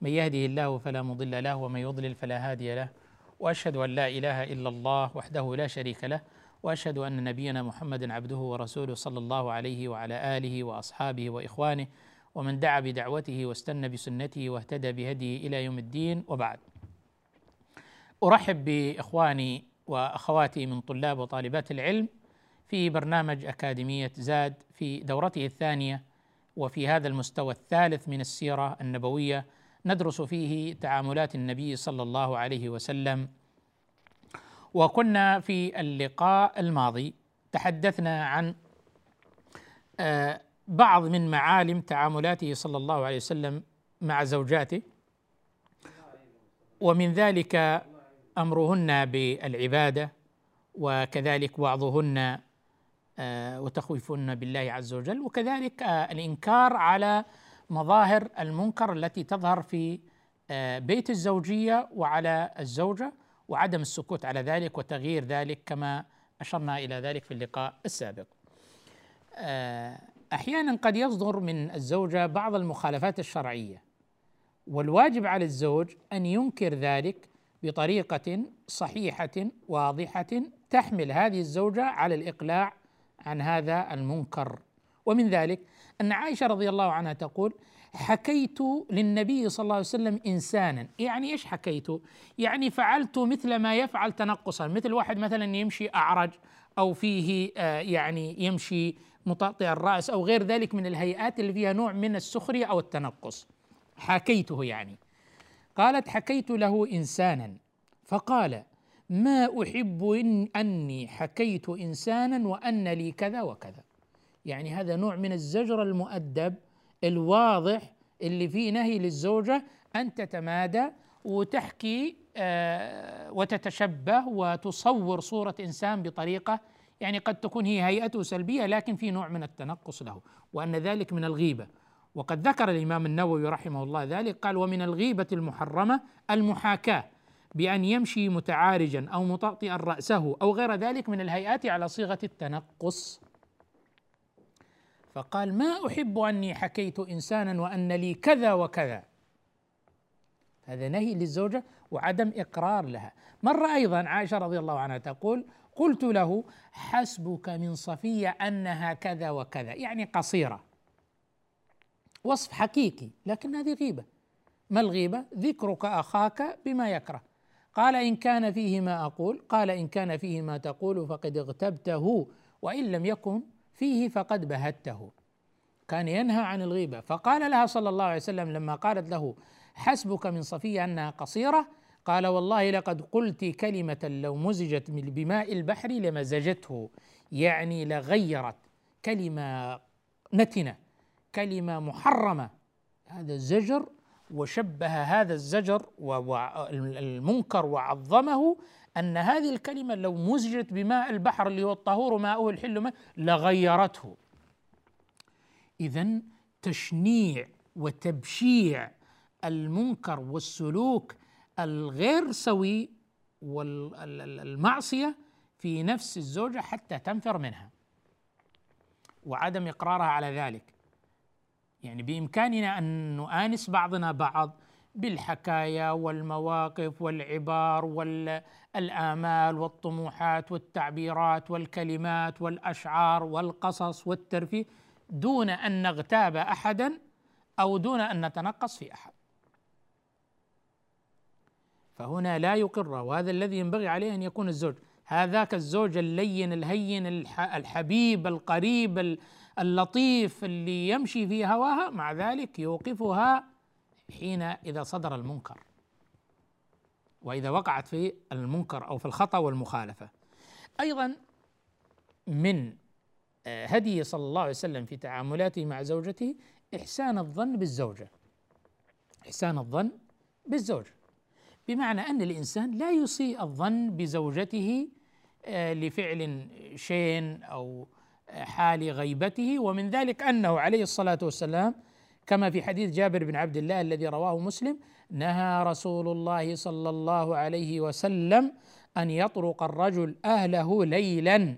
من يهده الله فلا مضل له ومن يضلل فلا هادي له وأشهد أن لا إله إلا الله وحده لا شريك له وأشهد أن نبينا محمد عبده ورسوله صلى الله عليه وعلى آله وأصحابه وإخوانه ومن دعا بدعوته واستنى بسنته واهتدى بهديه إلى يوم الدين وبعد. أرحب بإخواني وأخواتي من طلاب وطالبات العلم في برنامج أكاديمية زاد في دورته الثانية وفي هذا المستوى الثالث من السيرة النبوية ندرس فيه تعاملات النبي صلى الله عليه وسلم. وكنا في اللقاء الماضي تحدثنا عن آه، بعض من معالم تعاملاته صلى الله عليه وسلم مع زوجاته ومن ذلك أمرهن بالعبادة وكذلك وعظهن آه، وتخويفهن بالله عز وجل وكذلك آه، الإنكار على مظاهر المنكر التي تظهر في آه، بيت الزوجية وعلى الزوجة وعدم السكوت على ذلك وتغيير ذلك كما أشرنا إلى ذلك في اللقاء السابق. أحيانا قد يصدر من الزوجة بعض المخالفات الشرعية والواجب على الزوج أن ينكر ذلك بطريقة صحيحة واضحة تحمل هذه الزوجة على الإقلاع عن هذا المنكر ومن ذلك أن عائشة رضي الله عنها تقول حكيت للنبي صلى الله عليه وسلم إنسانا. يعني إيش حكيت؟ يعني فعلت مثل ما يفعل تنقصا مثل واحد مثلا يمشي أعرج أو فيه آه يعني يمشي مطأطئ الرأس أو غير ذلك من الهيئات اللي فيها نوع من السخرية أو التنقص. حكيته يعني. قالت حكيت له إنسانا. فقال ما أحب إن أني حكيت إنسانا وأن لي كذا وكذا. يعني هذا نوع من الزجر المؤدب الواضح اللي فيه نهي للزوجة أن تتمادى وتحكي آه وتتشبه وتصور صورة إنسان بطريقة يعني قد تكون هي هيئته سلبية لكن في نوع من التنقص له وأن ذلك من الغيبة. وقد ذكر الإمام النووي رحمه الله ذلك قال ومن الغيبة المحرمة المحاكاة بأن يمشي متعارجا أو مطأطئا رأسه أو غير ذلك من الهيئات على صيغة التنقص فقال ما أحب أني حكيت إنسانا وأن لي كذا وكذا. هذا نهي للزوجة وعدم إقرار لها. مره أيضا عائشة رضي الله عنها تقول قلت له حسبك من صفية أنها كذا وكذا. يعني قصيرة. وصف حقيقي لكن هذه غيبة. ما الغيبة؟ ذكرك أخاك بما يكره. قال إن كان فيه ما أقول. قال إن كان فيه ما تقول فقد اغتبته وإن لم يكن فيه فقد بهته. كان ينهى عن الغيبة. فقال لها صلى الله عليه وسلم لما قالت له حسبك من صفية أنها قصيرة قال والله لقد قلت كلمة لو مزجت بماء البحر لمزجته يعني لغيرت كلمة نتنة كلمة محرمة. هذا الزجر وشبه هذا الزجر والمنكر وعظمه أن هذه الكلمة لو مزجت بماء البحر اللي هو الطهور ماؤه الحل ماء لغيرته. اذا تشنيع وتبشيع المنكر والسلوك الغير سوي والمعصية في نفس الزوجة حتى تنفر منها. وعدم إقرارها على ذلك. يعني بإمكاننا أن نؤانس بعضنا بعض بالحكايا والمواقف والعبار والآمال والطموحات والتعبيرات والكلمات والأشعار والقصص والترفيه دون أن نغتاب أحدا أو دون أن نتنقص في أحد. فهنا لا يقر وهذا الذي ينبغي عليه أن يكون الزوج. هذاك الزوج اللين الهين الحبيب القريب اللطيف اللي يمشي في هواها مع ذلك يوقفها حين إذا صدر المنكر وإذا وقعت في المنكر أو في الخطأ والمخالفة. أيضا من آه، هدي صلى الله عليه وسلم في تعاملاته مع زوجته إحسان الظن بالزوجة. إحسان الظن بالزوجة. بمعنى أن الإنسان لا يسيء الظن بزوجته آه، لفعل شين أو آه، حال غيبته ومن ذلك أنه عليه الصلاة والسلام كما في حديث جابر بن عبد الله الذي رواه مسلم نهى رسول الله صلى الله عليه وسلم أن يطرق الرجل أهله ليلا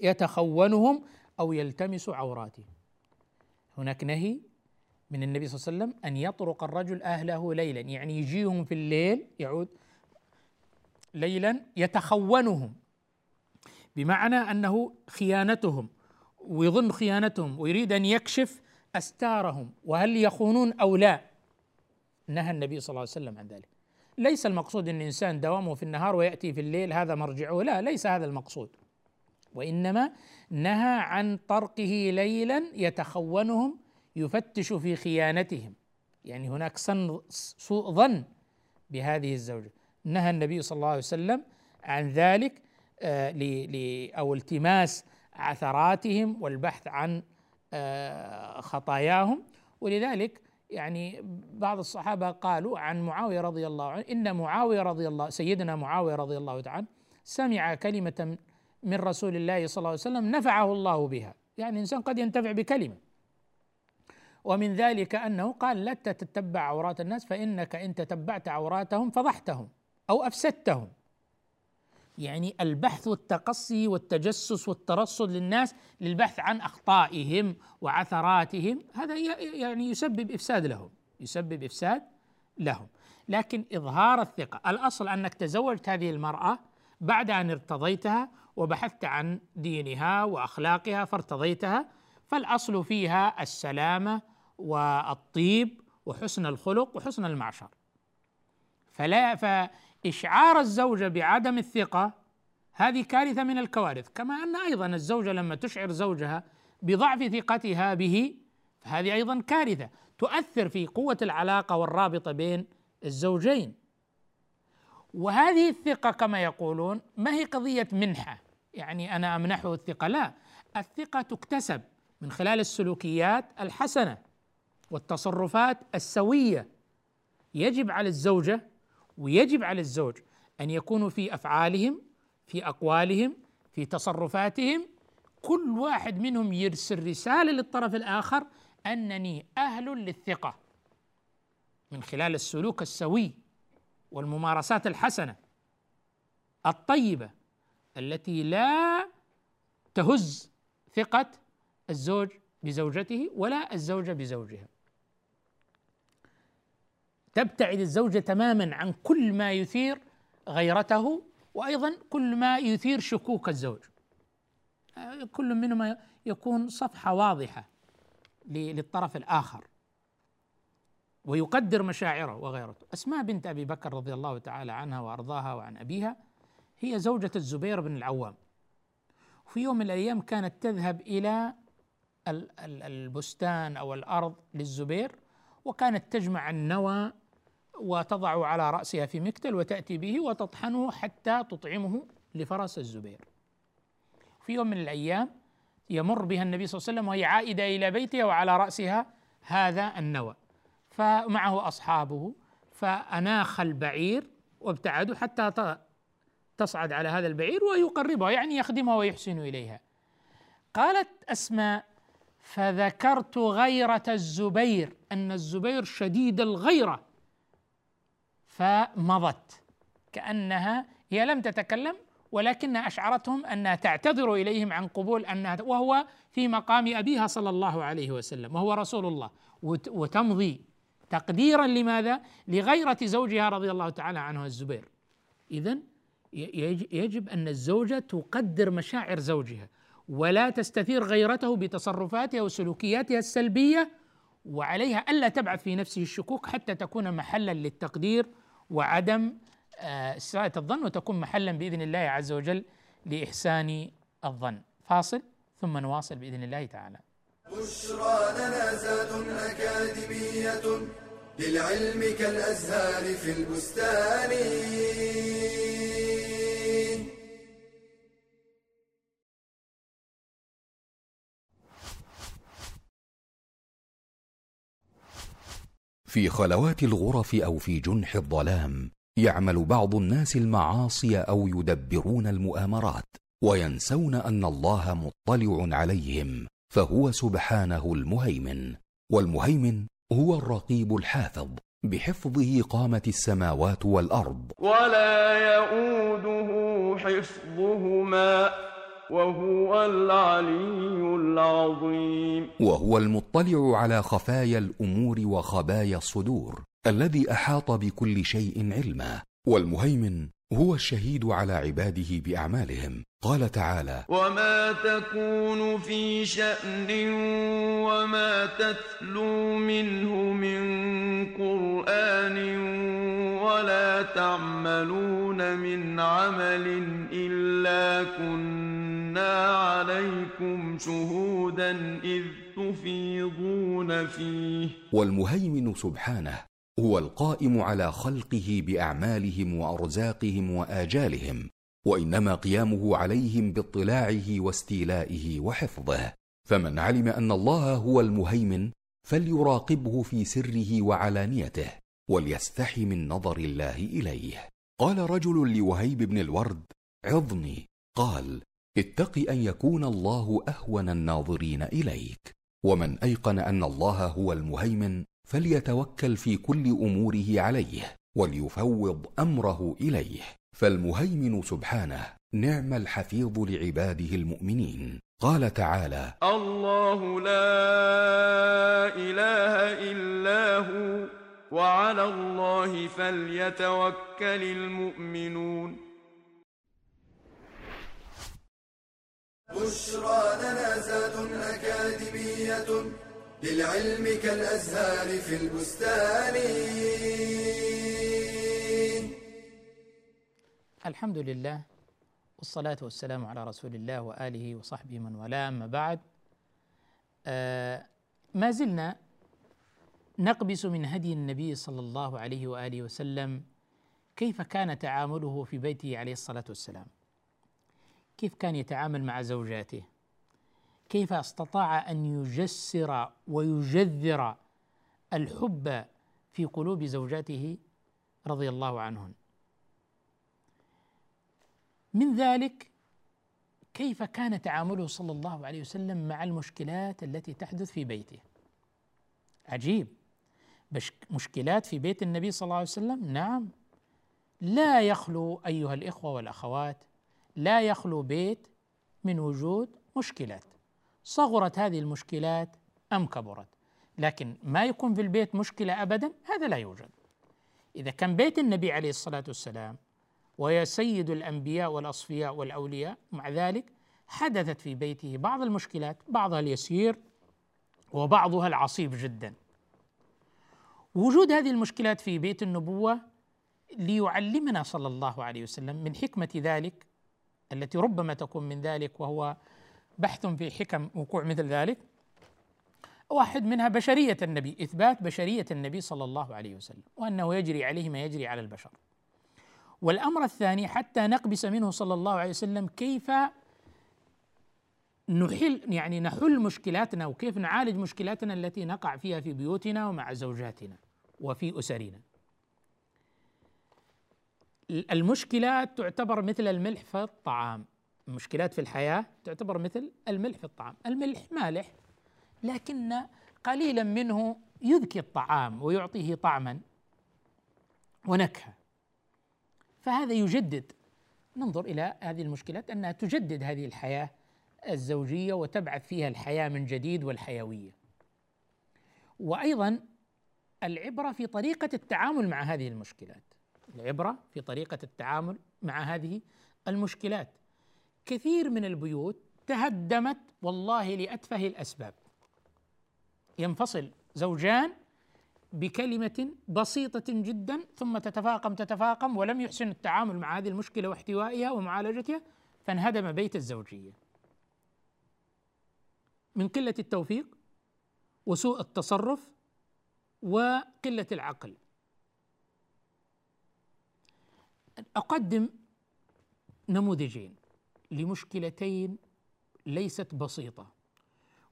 يتخونهم أو يلتمس عوراتهم. هناك نهي من النبي صلى الله عليه وسلم أن يطرق الرجل أهله ليلا يعني يجيهم في الليل يعود ليلا يتخونهم بمعنى أنه خيانتهم ويظن خيانتهم ويريد أن يكشف أستارهم وهل يخونون أو لا؟ نهى النبي صلى الله عليه وسلم عن ذلك. ليس المقصود أن الإنسان دوامه في النهار ويأتي في الليل هذا مرجعه. لا ليس هذا المقصود. وإنما نهى عن طرقه ليلا يتخونهم يفتش في خيانتهم. يعني هناك سوء ظن بهذه الزوجة. نهى النبي صلى الله عليه وسلم عن ذلك آه أو التماس عثراتهم والبحث عن خطاياهم. ولذلك يعني بعض الصحابة قالوا عن معاوية رضي الله عنه إن معاوية رضي الله سيدنا معاوية رضي الله تعالى سمع كلمة من رسول الله صلى الله عليه وسلم نفعه الله بها. يعني الانسان قد ينتفع بكلمة. ومن ذلك أنه قال لا تتبع عورات الناس فإنك إن تتبعت عوراتهم فضحتهم أو أفسدتهم. يعني البحث والتقصي والتجسس والترصد للناس للبحث عن أخطائهم وعثراتهم هذا يعني يسبب إفساد لهم يسبب إفساد لهم. لكن إظهار الثقة الأصل أنك تزوجت هذه المرأة بعد أن ارتضيتها وبحثت عن دينها وأخلاقها فارتضيتها فالأصل فيها السلامة والطيب وحسن الخلق وحسن المعشر فلا فاشعار الزوجة بعدم الثقة هذه كارثة من الكوارث. كما أن أيضا الزوجة لما تشعر زوجها بضعف ثقتها به فهذه أيضا كارثة. تؤثر في قوة العلاقة والرابطة بين الزوجين. وهذه الثقة كما يقولون ما هي قضية منحة؟ يعني أنا أمنحه الثقة؟ لا. الثقة تكتسب من خلال السلوكيات الحسنة والتصرفات السوية. يجب على الزوجة ويجب على الزوج أن يكونوا في أفعالهم في أقوالهم في تصرفاتهم. كل واحد منهم يرسل رسالة للطرف الآخر أنني أهل للثقة من خلال السلوك السوي والممارسات الحسنة الطيبة التي لا تهز ثقة الزوج بزوجته ولا الزوجه بزوجها. تبتعد الزوجه تماما عن كل ما يثير غيرته وأيضا كل ما يثير شكوك الزوج. كل منهما يكون صفحة واضحة للطرف الآخر ويقدر مشاعره وغيرته. أسماء بنت أبي بكر رضي الله تعالى عنها وأرضاها وعن أبيها هي زوجة الزبير بن العوام. في يوم من الأيام كانت تذهب إلى البستان أو الأرض للزبير وكانت تجمع النوى وتضع على رأسها في مكتل وتأتي به وتطحنه حتى تطعمه لفرس الزبير. في يوم من الأيام يمر بها النبي صلى الله عليه وسلم وهي عائدة إلى بيتها وعلى رأسها هذا النوى. فمعه أصحابه فأناخ البعير وابتعدوا حتى تصعد على هذا البعير ويقربها يعني يخدمها ويحسن إليها. قالت أسماء فذكرت غيرة الزبير أن الزبير شديد الغيرة. فمضت. كأنها هي لم تتكلم ولكن أشعرتهم أنها تعتذر إليهم عن قبول أنها وهو في مقام أبيها صلى الله عليه وسلم وهو رسول الله. وتمضي تقديرا لماذا؟ لغيرة زوجها رضي الله تعالى عنه الزبير. إذا يجب أن الزوجة تقدر مشاعر زوجها. ولا تستثير غيرته بتصرفاتها وسلوكياتها السلبية وعليها ألا تبعث في نفسه الشكوك حتى تكون محلا للتقدير وعدم استراءة الظن وتكون محلا بإذن الله عز وجل لإحسان الظن. فاصل ثم نواصل بإذن الله تعالى. بشرى لنا زاد أكاديمية للعلم كالأزهار في البستان. في خلوات الغرف أو في جنح الظلام يعمل بعض الناس المعاصي أو يدبرون المؤامرات وينسون أن الله مطلع عليهم فهو سبحانه المهيمن والمهيمن هو الرقيب الحافظ بحفظه قامت السماوات والأرض. ولا يئوده حفظهما. وهو العلي العظيم. وهو المطلع على خفايا الأمور وخبايا الصدور الذي أحاط بكل شيء علما. والمهيمن هو الشهيد على عباده بأعمالهم. قال تعالى وما تكون في شان وما تتلو منه من قران ولا تعملون من عمل الا كنا عليكم شهودا اذ تفيضون فيه. والمهيمن سبحانه هو القائم على خلقه بأعمالهم وأرزاقهم وآجالهم وإنما قيامه عليهم باطلاعه واستيلائه وحفظه. فمن علم أن الله هو المهيمن فليراقبه في سره وعلانيته وليستحي من نظر الله إليه. قال رجل لوهيب بن الورد عظني. قال اتق أن يكون الله أهون الناظرين إليك. ومن أيقن أن الله هو المهيمن فليتوكل في كل أموره عليه وليفوض أمره إليه. فالمهيمن سبحانه نعم الحفيظ لعباده المؤمنين. قال تعالى الله لا إله إلا هو وعلى الله فليتوكل المؤمنون. بشرى لنا زاد أكاديمية للعلم كالأزهار في البستان. الحمد لله والصلاة والسلام على رسول الله وآله وصحبه من والاه أما بعد. آه ما زلنا نقبس من هدي النبي صلى الله عليه وآله وسلم كيف كان تعامله في بيته عليه الصلاة والسلام. كيف كان يتعامل مع زوجاته. كيف استطاع أن يجسر ويجذر الحب في قلوب زوجاته رضي الله عنهن. من ذلك كيف كان تعامله صلى الله عليه وسلم مع المشكلات التي تحدث في بيته؟ عجيب. مشكلات في بيت النبي صلى الله عليه وسلم؟ نعم. لا يخلو أيها الإخوة والأخوات لا يخلو بيت من وجود مشكلات. صغرت هذه المشكلات أم كبرت. لكن ما يكون في البيت مشكلة ابدا هذا لا يوجد. إذا كان بيت النبي عليه الصلاة والسلام ويا سيد الأنبياء والأصفياء والأولياء مع ذلك حدثت في بيته بعض المشكلات بعضها اليسير وبعضها العصيب جدا. وجود هذه المشكلات في بيت النبوة ليعلمنا صلى الله عليه وسلم من حكمة ذلك التي ربما تكون من ذلك وهو بحث في حكم وقوع مثل ذلك. واحد منها بشرية النبي إثبات بشرية النبي صلى الله عليه وسلم وأنه يجري عليه ما يجري على البشر. والأمر الثاني حتى نقبس منه صلى الله عليه وسلم كيف نحل يعني نحل مشكلاتنا وكيف نعالج مشكلاتنا التي نقع فيها في بيوتنا ومع زوجاتنا وفي أسرنا. المشكلات تعتبر مثل الملح في الطعام. المشكلات في الحياة تعتبر مثل الملح في الطعام. الملح مالح لكن قليلا منه يذكي الطعام ويعطيه طعما ونكهة. فهذا يجدد. ننظر إلى هذه المشكلات أنها تجدد هذه الحياة الزوجية وتبعث فيها الحياة من جديد والحيوية. وأيضا العبرة في طريقة التعامل مع هذه المشكلات. العبرة في طريقة التعامل مع هذه المشكلات. كثير من البيوت تهدمت والله لأتفه الأسباب. ينفصل زوجان بكلمة بسيطة جدا ثم تتفاقم تتفاقم ولم يحسن التعامل مع هذه المشكلة واحتوائها ومعالجتها فانهدم بيت الزوجية. من قلة التوفيق وسوء التصرف وقلة العقل. أقدم نموذجين. لمشكلتين ليست بسيطة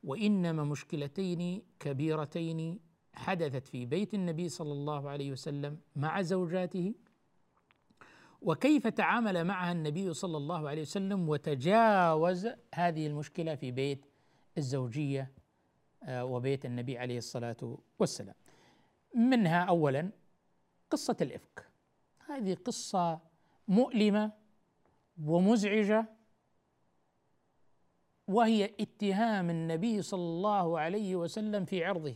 وإنما مشكلتين كبيرتين حدثت في بيت النبي صلى الله عليه وسلم مع زوجاته وكيف تعامل معها النبي صلى الله عليه وسلم وتجاوز هذه المشكلة في بيت الزوجية آه، وبيت النبي عليه الصلاة والسلام. منها اولا قصة الإفك. هذه قصة مؤلمة ومزعجة وهي اتهام النبي صلى الله عليه وسلم في عرضه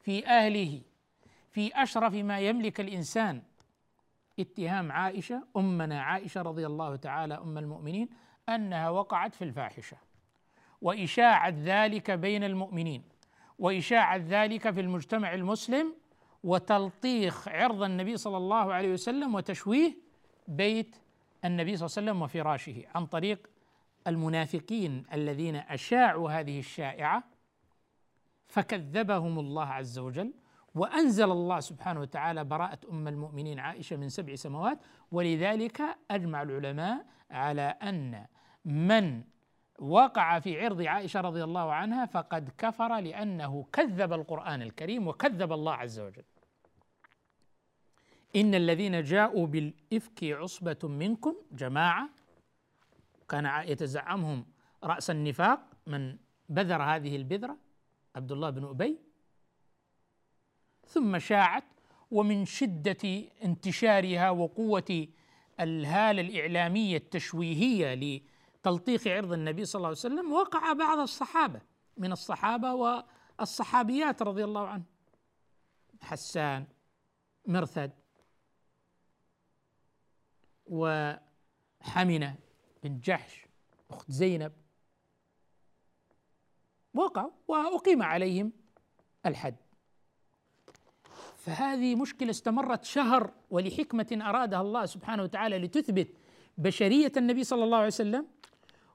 في أهله في أشرف ما يملك الإنسان. اتهام عائشة أمنا عائشة رضي الله تعالى أم المؤمنين أنها وقعت في الفاحشة. واشاعه ذلك بين المؤمنين. واشاعه ذلك في المجتمع المسلم. وتلطيخ عرض النبي صلى الله عليه وسلم وتشويه بيت النبي صلى الله عليه وسلم وفراشه عن طريق المنافقين الذين أشاعوا هذه الشائعة فكذبهم الله عز وجل وأنزل الله سبحانه وتعالى براءة أم المؤمنين عائشة من سبع سماوات ولذلك أجمع العلماء على أن من وقع في عرض عائشة رضي الله عنها فقد كفر لأنه كذب القرآن الكريم وكذب الله عز وجل. إن الذين جاءوا بالإفك عصبة منكم جماعة كان يتزعمهم رأس النفاق من بذر هذه البذرة عبد الله بن أبي ثم شاعت ومن شدة انتشارها وقوة الهالة الإعلامية التشويهية لتلطيخ عرض النبي صلى الله عليه وسلم وقع بعض الصحابة من الصحابة والصحابيات رضي الله عنهم. حسان مرثد وحمنه بن جحش أخت زينب. وقعوا وأقيم عليهم الحد. فهذه مشكلة استمرت شهر ولحكمة أرادها الله سبحانه وتعالى لتثبت بشرية النبي صلى الله عليه وسلم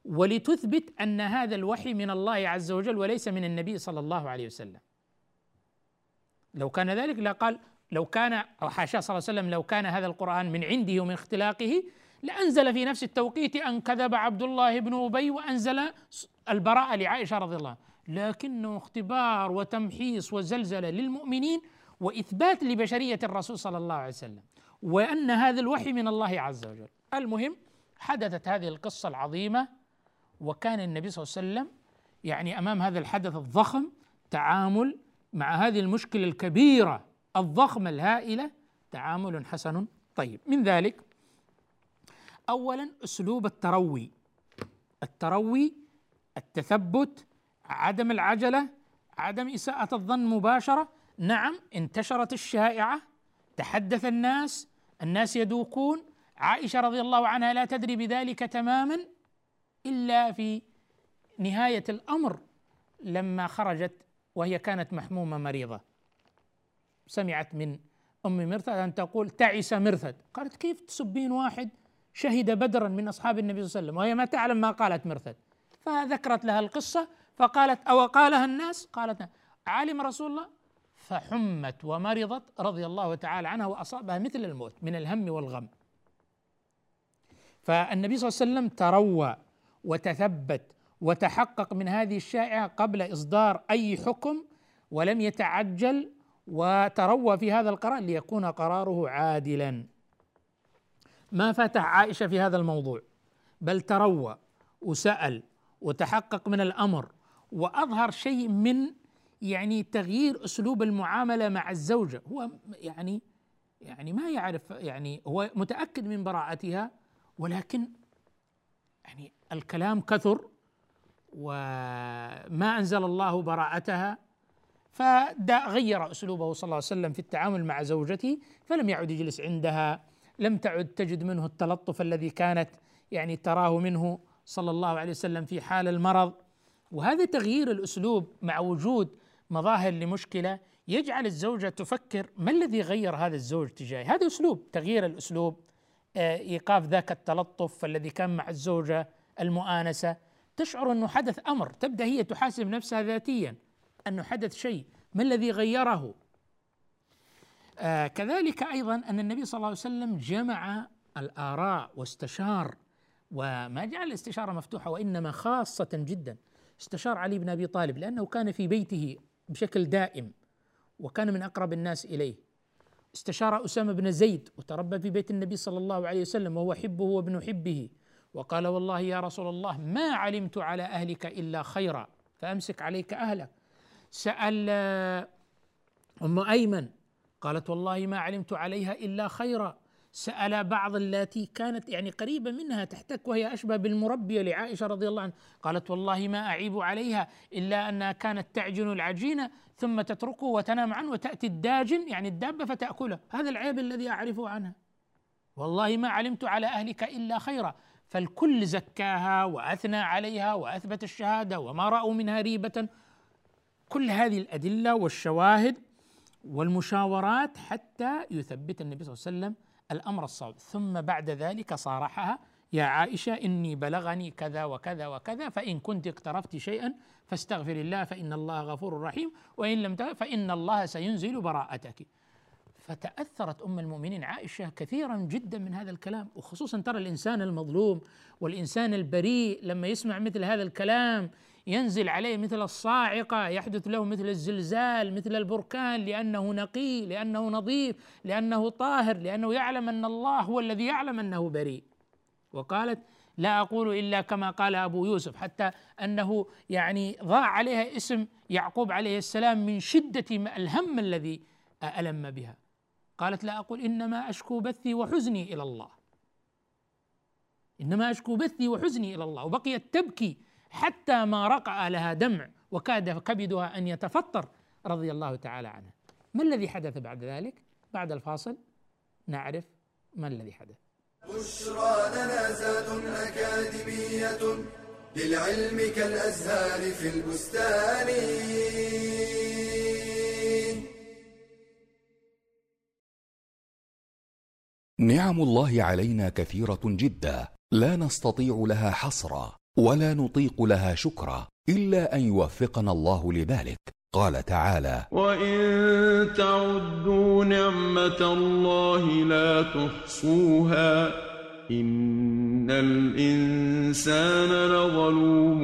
ولتثبت أن هذا الوحي من الله عز وجل وليس من النبي صلى الله عليه وسلم. لو كان ذلك لقال لو كان أو حاشاه صلى الله عليه وسلم لو كان هذا القرآن من عنده ومن اختلاقه لأنزل في نفس التوقيت أن كذب عبد الله بن أبي وأنزل البراءه لعائشة رضي الله لكنه اختبار وتمحيص وزلزلة للمؤمنين وإثبات لبشرية الرسول صلى الله عليه وسلم وأن هذا الوحي من الله عز وجل. المهم حدثت هذه القصة العظيمة وكان النبي صلى الله عليه وسلم يعني أمام هذا الحدث الضخم تعامل مع هذه المشكلة الكبيرة الضخمة الهائلة تعامل حسن طيب. من ذلك اولا أسلوب التروي. التروي التثبت عدم العجلة عدم إساءة الظن مباشرة. نعم انتشرت الشائعة. تحدث الناس الناس يدوكون عائشة رضي الله عنها لا تدري بذلك تماما إلا في نهاية الأمر لما خرجت وهي كانت محمومة مريضة. سمعت من أم مرثد أن تقول تعس مرثد. قالت كيف تسبين واحد؟ شهد بدرا من أصحاب النبي صلى الله عليه وسلم وهي ما تعلم ما قالت مرثد. فذكرت لها القصة فقالت أو قالها الناس قالت علم رسول الله؟ فحمت ومرضت رضي الله تعالى عنها وأصابها مثل الموت من الهم والغم. فالنبي صلى الله عليه وسلم تروى وتثبت وتحقق من هذه الشائعة قبل إصدار أي حكم ولم يتعجل وتروى في هذا القرار ليكون قراره عادلا. ما فتح عائشة في هذا الموضوع بل تروى وسأل وتحقق من الأمر وأظهر شيء من يعني تغيير أسلوب المعاملة مع الزوجة. هو يعني يعني ما يعرف يعني هو متأكد من براءتها ولكن يعني الكلام كثر وما أنزل الله براءتها فغير أسلوبه صلى الله عليه وسلم في التعامل مع زوجته فلم يعد يجلس عندها. لم تعد تجد منه التلطف الذي كانت يعني تراه منه صلى الله عليه وسلم في حال المرض. وهذا تغيير الأسلوب مع وجود مظاهر لمشكلة يجعل الزوجة تفكر ما الذي غير هذا الزوج تجاهي هذا أسلوب تغيير الأسلوب آه، إيقاف ذاك التلطف الذي كان مع الزوجة المؤانسة. تشعر أنه حدث أمر تبدأ هي تحاسب نفسها ذاتيا أنه حدث شيء. ما الذي غيره؟ آه كذلك أيضا أن النبي صلى الله عليه وسلم جمع الآراء واستشار وما جعل الاستشارة مفتوحة وإنما خاصة جدا استشار علي بن أبي طالب لأنه كان في بيته بشكل دائم وكان من أقرب الناس إليه. استشار أسامة بن زيد وتربى في بيت النبي صلى الله عليه وسلم وهو حبه وابن حبه وقال والله يا رسول الله ما علمت على أهلك إلا خيرا فأمسك عليك أهلك. سأل أم أيمن قالت والله ما علمت عليها إلا خيرا. سأل بعض اللاتي كانت يعني قريبة منها تحتك وهي أشبه بالمربية لعائشة رضي الله عنها. قالت والله ما أعيب عليها إلا أنها كانت تعجن العجينة ثم تتركه وتنام عنه وتأتي الداجن يعني الدابة فتأكله. هذا العيب الذي أعرفه عنها. والله ما علمت على أهلك إلا خيرا. فالكل زكاها وأثنى عليها وأثبت الشهادة وما رأوا منها ريبة. كل هذه الأدلة والشواهد والمشاورات حتى يثبت النبي صلى الله عليه وسلم الأمر الصواب. ثم بعد ذلك صارحها يا عائشة إني بلغني كذا وكذا وكذا فإن كنت اقترفت شيئا فاستغفر الله فإن الله غفور رحيم وإن لم فإن الله سينزل براءتك. فتأثرت أم المؤمنين عائشة كثيرا جدا من هذا الكلام وخصوصا ترى الإنسان المظلوم والإنسان البريء لما يسمع مثل هذا الكلام ينزل عليه مثل الصاعقة يحدث له مثل الزلزال مثل البركان لأنه نقي لأنه نظيف لأنه طاهر لأنه يعلم أن الله هو الذي يعلم أنه بريء. وقالت لا أقول إلا كما قال أبو يوسف حتى أنه يعني ضاع عليها اسم يعقوب عليه السلام من شدة الهم الذي الم بها. قالت لا أقول إنما أشكو بثي وحزني إلى الله. إنما أشكو بثي وحزني إلى الله. وبقيت تبكي حتى ما رقع لها دمع وكاد كبدها أن يتفطر رضي الله تعالى عنها ما الذي حدث بعد ذلك؟ بعد الفاصل نعرف ما الذي حدث. بشرى لنا زاد أكاديمية للعلم كالأزهار في البستان. نعم الله علينا كثيرة جدا. لا نستطيع لها حصرا. ولا نطيق لها شكرا إلا أن يوفقنا الله لذلك. قال تعالى وإن تعدوا نعمة الله لا تحصوها إن الإنسان لظلوم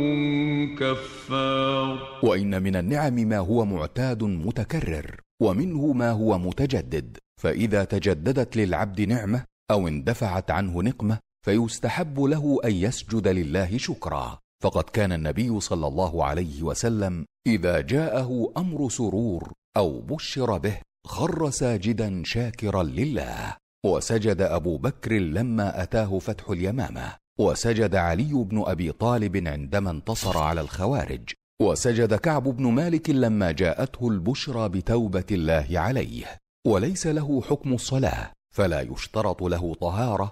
كفار. وان من النعم ما هو معتاد متكرر ومنه ما هو متجدد. فاذا تجددت للعبد نعمه أو اندفعت عنه نقمه فيستحب له أن يسجد لله شكرا. فقد كان النبي صلى الله عليه وسلم إذا جاءه أمر سرور أو بشر به خر ساجدا شاكرا لله. وسجد أبو بكر لما أتاه فتح اليمامة. وسجد علي بن أبي طالب عندما انتصر على الخوارج. وسجد كعب بن مالك لما جاءته البشرى بتوبة الله عليه. وليس له حكم الصلاة فلا يشترط له طهارة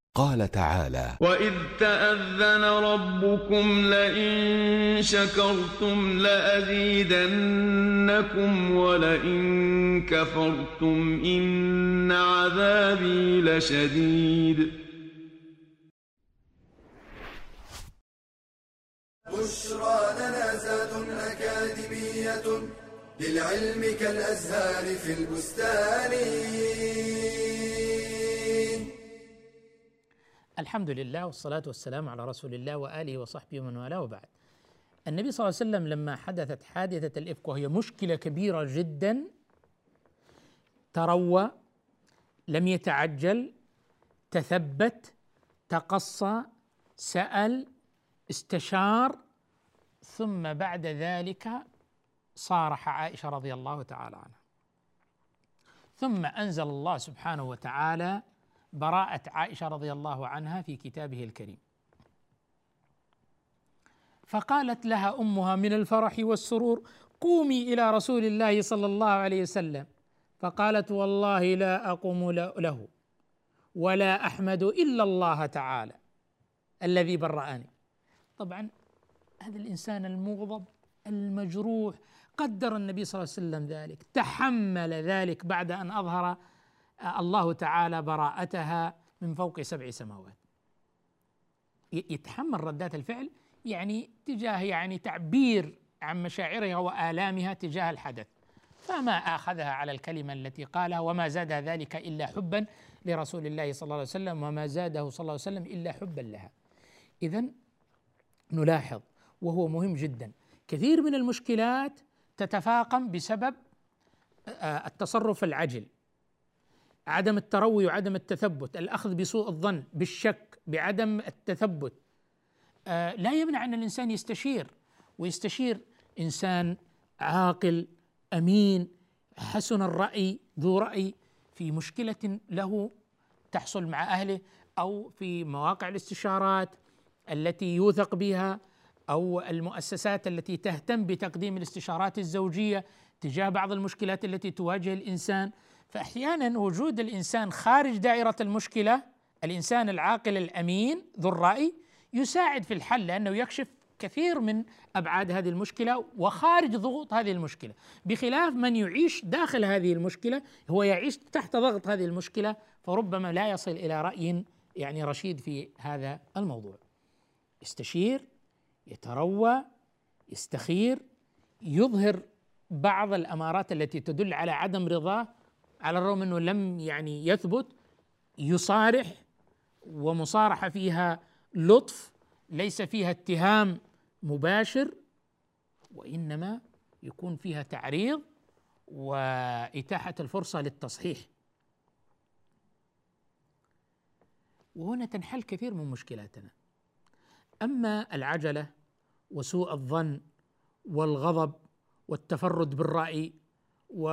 قال تعالى وإذ تأذن ربكم لئن شكرتم لأزيدنكم ولئن كفرتم إن عذابي لشديد. بشرى لنا زاد أكاديمية للعلم كالأزهار في البستان. الحمد لله والصلاة والسلام على رسول الله وآله وصحبه ومن والاه وبعد النبي صلى الله عليه وسلم لما حدثت حادثة الإفك وهي مشكلة كبيرة جدا تروى لم يتعجل تثبت تقصى سأل استشار ثم بعد ذلك صارح عائشة رضي الله تعالى عنها. ثم أنزل الله سبحانه وتعالى براءة عائشة رضي الله عنها في كتابه الكريم. فقالت لها أمها من الفرح والسرور قومي إلى رسول الله صلى الله عليه وسلم. فقالت والله لا أقوم له ولا أحمد إلا الله تعالى الذي برأني. طبعا هذا الإنسان المغضب المجروح قدر النبي صلى الله عليه وسلم ذلك تحمل ذلك بعد أن أظهر الله تعالى براءتها من فوق سبع سماوات. يتحمل ردات الفعل يعني تجاه يعني تعبير عن مشاعرها وآلامها تجاه الحدث. فما آخذها على الكلمة التي قالها وما زاد ذلك إلا حبا لرسول الله صلى الله عليه وسلم وما زاده صلى الله عليه وسلم إلا حبا لها. إذا نلاحظ وهو مهم جدا. كثير من المشكلات تتفاقم بسبب آه، التصرف العجل. عدم التروي وعدم التثبت الأخذ بسوء الظن بالشك بعدم التثبت. آه، لا يمنع أن الإنسان يستشير ويستشير إنسان عاقل أمين حسن الرأي ذو رأي في مشكلة له تحصل مع أهله أو في مواقع الاستشارات التي يوثق بها أو المؤسسات التي تهتم بتقديم الاستشارات الزوجية تجاه بعض المشكلات التي تواجه الإنسان. فأحيانا وجود الإنسان خارج دائرة المشكلة الإنسان العاقل الأمين ذو الرأي يساعد في الحل لأنه يكشف كثير من أبعاد هذه المشكلة وخارج ضغوط هذه المشكلة. بخلاف من يعيش داخل هذه المشكلة هو يعيش تحت ضغط هذه المشكلة فربما لا يصل إلى رأي يعني رشيد في هذا الموضوع. يستشير يتروى يستخير يظهر بعض الأمارات التي تدل على عدم رضاه على الرغم إنه لم يعني يثبت يصارح ومصارحة فيها لطف ليس فيها اتهام مباشر وإنما يكون فيها تعريض وإتاحة الفرصة للتصحيح. وهنا تنحل كثير من مشكلاتنا. أما العجلة وسوء الظن والغضب والتفرد بالرأي و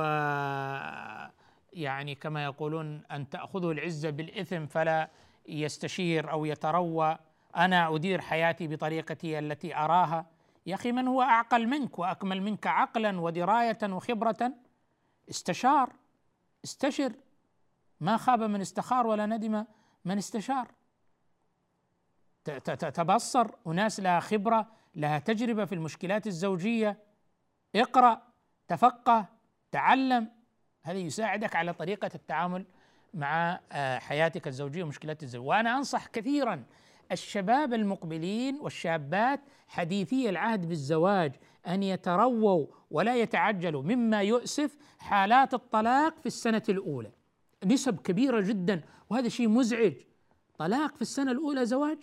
يعني كما يقولون أن تاخذه العزه بالإثم فلا يستشير أو يتروى. أنا أدير حياتي بطريقتي التي أراها. يا أخي من هو أعقل منك وأكمل منك عقلا ودراية وخبرة؟ استشار. استشر. ما خاب من استخار ولا ندم من استشار. تبصر. أناس لها خبرة لها تجربة في المشكلات الزوجية. اقرأ تفقه تعلم. هذا يساعدك على طريقة التعامل مع آه، حياتك الزوجية ومشكلات الزوج؟ وأنا أنصح كثيرا الشباب المقبلين والشابات حديثي العهد بالزواج أن يترووا ولا يتعجلوا مما يؤسف حالات الطلاق في السنة الأولى. نسب كبيرة جدا وهذا شيء مزعج. طلاق في السنة الأولى زواج؟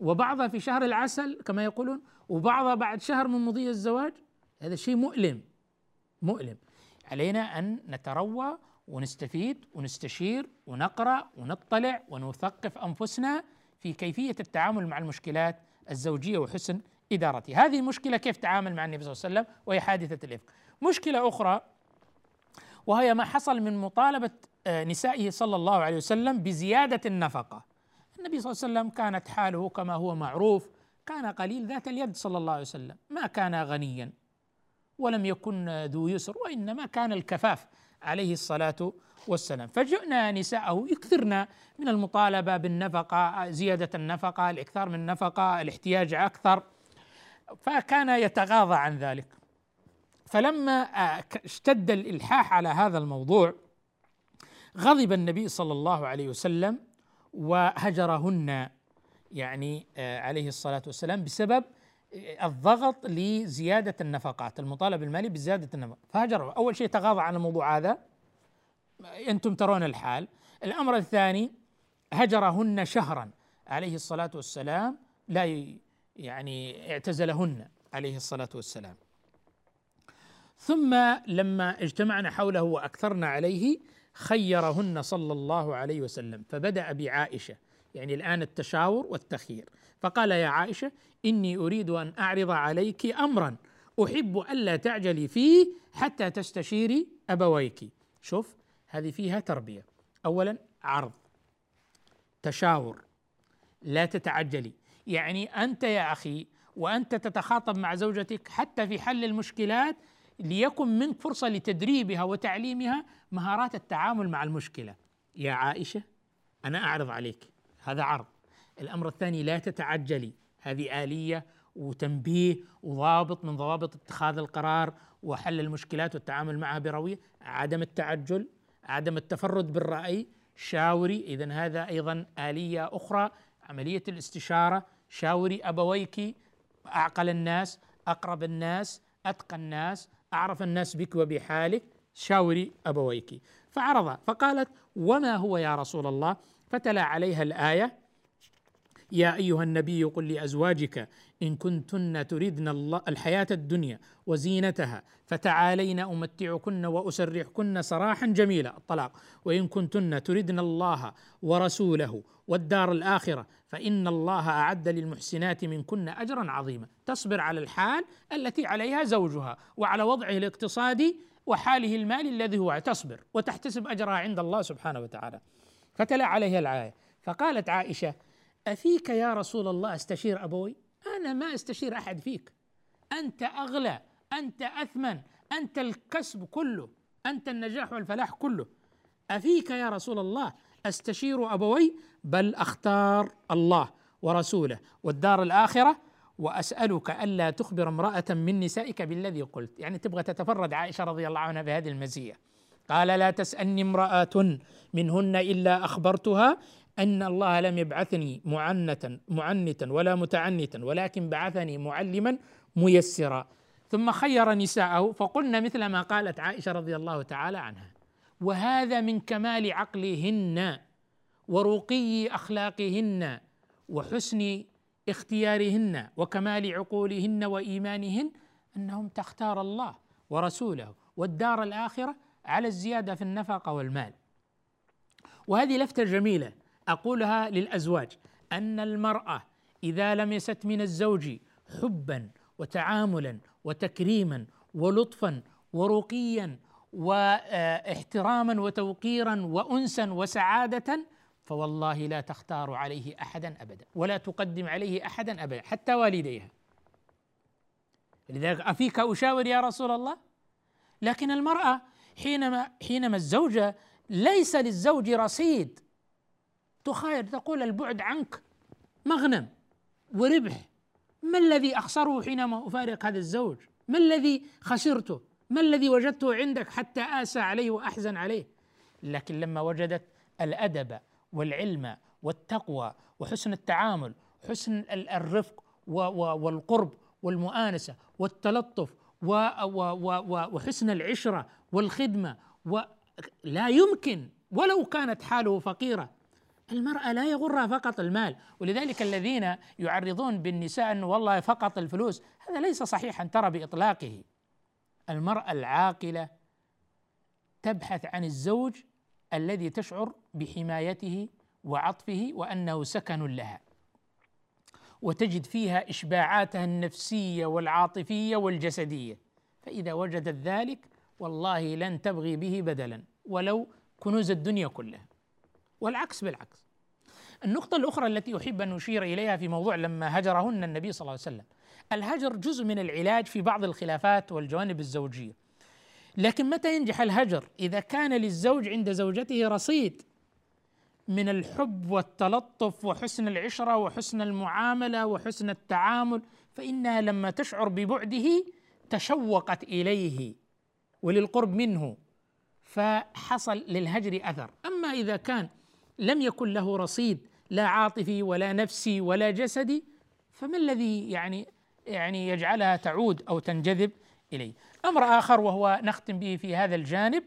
وبعضها في شهر العسل كما يقولون وبعضها بعد شهر من مضي الزواج؟ هذا شيء مؤلم مؤلم. علينا أن نتروى ونستفيد ونستشير ونقرأ ونطلع ونثقف أنفسنا في كيفية التعامل مع المشكلات الزوجية وحسن إدارتها، هذه المشكلة كيف تعامل مع النبي صلى الله عليه وسلم وهي حادثة الإفك. مشكلة أخرى وهي ما حصل من مطالبة آه، نسائه صلى الله عليه وسلم بزيادة النفقة. النبي صلى الله عليه وسلم كانت حاله كما هو معروف كان قليل ذات اليد صلى الله عليه وسلم، ما كان غنيا ولم يكن ذو يسر وإنما كان الكفاف عليه الصلاة والسلام. فجئنا نساءه يكثرن من المطالبة بالنفقة زيادة النفقة الإكثار من النفقة الاحتياج أكثر. فكان يتغاضى عن ذلك. فلما اشتد الإلحاح على هذا الموضوع غضب النبي صلى الله عليه وسلم وهجرهن يعني آه، عليه الصلاة والسلام بسبب الضغط لزيادة النفقات المطالب المالي بزيادة النفقات. فهجر أول شيء تغاضى عن الموضوع هذا. أنتم ترون الحال. الأمر الثاني هجرهن شهرا. عليه الصلاة والسلام لا يعني اعتزلهن. عليه الصلاة والسلام. ثم لما اجتمعنا حوله وأكثرنا عليه خيرهن صلى الله عليه وسلم. فبدأ بعائشة. يعني الآن التشاور والتخيير. فقال يا عائشة إني أريد أن أعرض عليك امرا. أحب ألا تعجلي فيه حتى تستشيري أبويك. شوف هذه فيها تربية. اولا عرض. تشاور. لا تتعجلي. يعني أنت يا أخي وأنت تتخاطب مع زوجتك حتى في حل المشكلات ليكن منك فرصة لتدريبها وتعليمها مهارات التعامل مع المشكلة. يا عائشة أنا أعرض عليك. هذا عرض. الأمر الثاني لا تتعجلي. هذه آلية وتنبيه وضابط من ضوابط اتخاذ القرار وحل المشكلات والتعامل معها برويه عدم التعجل عدم التفرد بالرأي. شاوري اذا هذا أيضا آلية أخرى عملية الاستشارة. شاوري أبويك أعقل الناس أقرب الناس أتقى الناس أعرف الناس بك وبحالك. شاوري أبويك. فعرض فقالت وما هو يا رسول الله؟ فتلا عليها الآية يا أيها النبي قل لأزواجك إن كنتن تردن الله الحياة الدنيا وزينتها فتعالين أمتعكن وأسرحكن سراحا جميلا الطلاق. وإن كنتن تردن الله ورسوله والدار الآخرة فإن الله أعد للمحسنات منكن أجرا عظيما. تصبر على الحال التي عليها زوجها وعلى وضعه الاقتصادي وحاله المالي الذي هو تصبر. وتحتسب أجرها عند الله سبحانه وتعالى. فتلا عليها الايه فقالت عائشة أفيك يا رسول الله أستشير أبوي؟ أنا ما أستشير أحد فيك. أنت أغلى أنت أثمن أنت الكسب كله أنت النجاح والفلاح كله. أفيك يا رسول الله أستشير أبوي؟ بل أختار الله ورسوله والدار الآخرة وأسألك ألا تخبر امرأة من نسائك بالذي قلت. يعني تبغى تتفرد عائشة رضي الله عنها بهذه المزية. قال لا تسألني امرأة منهن إلا أخبرتها أن الله لم يبعثني معنتا معنتا ولا متعنتا ولكن بعثني معلما ميسرا. ثم خير نساءه فقلن مثل ما قالت عائشة رضي الله تعالى عنها وهذا من كمال عقلهن ورقي أخلاقهن وحسن اختيارهن وكمال عقولهن وإيمانهن أنهم تختار الله ورسوله والدار الآخرة على الزيادة في النفقة والمال. وهذه لفتة جميلة أقولها للأزواج. أن المرأة إذا لم يست من الزوج حبا وتعاملا وتكريما ولطفا ورقيا واحتراما وتوقيرا وانسا وسعادة فوالله لا تختار عليه احدا ابدا ولا تقدم عليه احدا ابدا حتى والديها. لذلك أفيك أشاور يا رسول الله؟ لكن المرأة حينما حينما الزوجة ليس للزوج رصيد تخايل تقول البعد عنك مغنم وربح ما الذي أخسره حينما أفارق هذا الزوج؟ ما الذي خسرته؟ ما الذي وجدته عندك حتى آسى عليه وأحزن عليه؟ لكن لما وجدت الأدب والعلم والتقوى وحسن التعامل حسن الرفق والقرب والمؤانسة والتلطف وحسن العشرة والخدمة ولا يمكن ولو كانت حاله فقيرة. المرأة لا يغرها فقط المال ولذلك الذين يعرضون بالنساء أنه والله فقط الفلوس هذا ليس صحيحا ترى بإطلاقه. المرأة العاقلة تبحث عن الزوج الذي تشعر بحمايته وعطفه وأنه سكن لها. وتجد فيها إشباعاتها النفسية والعاطفية والجسدية. فإذا وجدت ذلك والله لن تبغي به بدلا ولو كنوز الدنيا كلها. والعكس بالعكس. النقطة الأخرى التي أحب أن أشير إليها في موضوع لما هجرهن النبي صلى الله عليه وسلم. الهجر جزء من العلاج في بعض الخلافات والجوانب الزوجية. لكن متى ينجح الهجر؟ إذا كان للزوج عند زوجته رصيد. من الحب والتلطف وحسن العشرة وحسن المعاملة وحسن التعامل فإنها لما تشعر ببعده تشوقت إليه وللقرب منه فحصل للهجر أثر أما إذا كان لم يكن له رصيد لا عاطفي ولا نفسي ولا جسدي فما الذي يعني يعني يجعلها تعود أو تنجذب إليه. أمر آخر وهو نختم به في هذا الجانب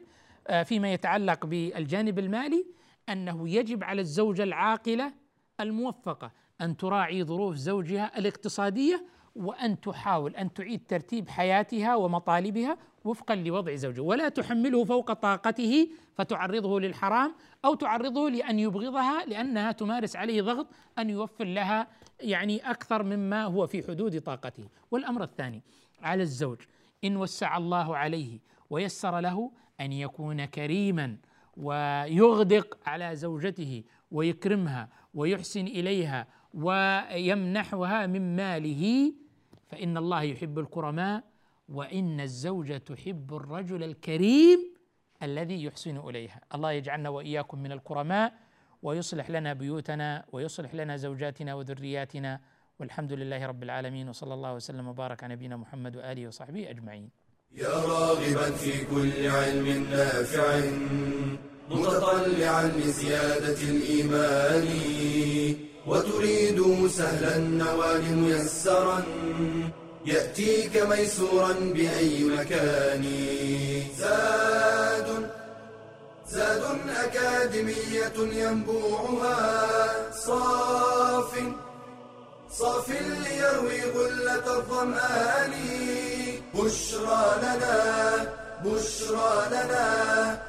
آه، فيما يتعلق بالجانب المالي أنه يجب على الزوجة العاقلة الموفقة أن تراعي ظروف زوجها الاقتصادية وأن تحاول أن تعيد ترتيب حياتها ومطالبها وفقا لوضع زوجها. ولا تحمله فوق طاقته فتعرضه للحرام أو تعرضه لأن يبغضها لأنها تمارس عليه ضغط أن يوفر لها يعني أكثر مما هو في حدود طاقته. والأمر الثاني على الزوج إن وسع الله عليه ويسر له أن يكون كريما ويغدق على زوجته ويكرمها ويحسن إليها ويمنحها من ماله فإن الله يحب الكرماء وإن الزوجة تحب الرجل الكريم الذي يحسن إليها. الله يجعلنا وإياكم من الكرماء ويصلح لنا بيوتنا ويصلح لنا زوجاتنا وذرياتنا. والحمد لله رب العالمين وصلى الله وسلم وبارك على نبينا محمد وآله وصحبه أجمعين. يا راغبا في كل علم نافع. متطلعا لزيادة الإيمان وتريد سهلا النوال ميسرا يأتيك ميسورا بأي مكان. زاد زاد أكاديمية ينبوعها صاف صاف ليروي غلة الظمآن. بشرى لنا بشرى لنا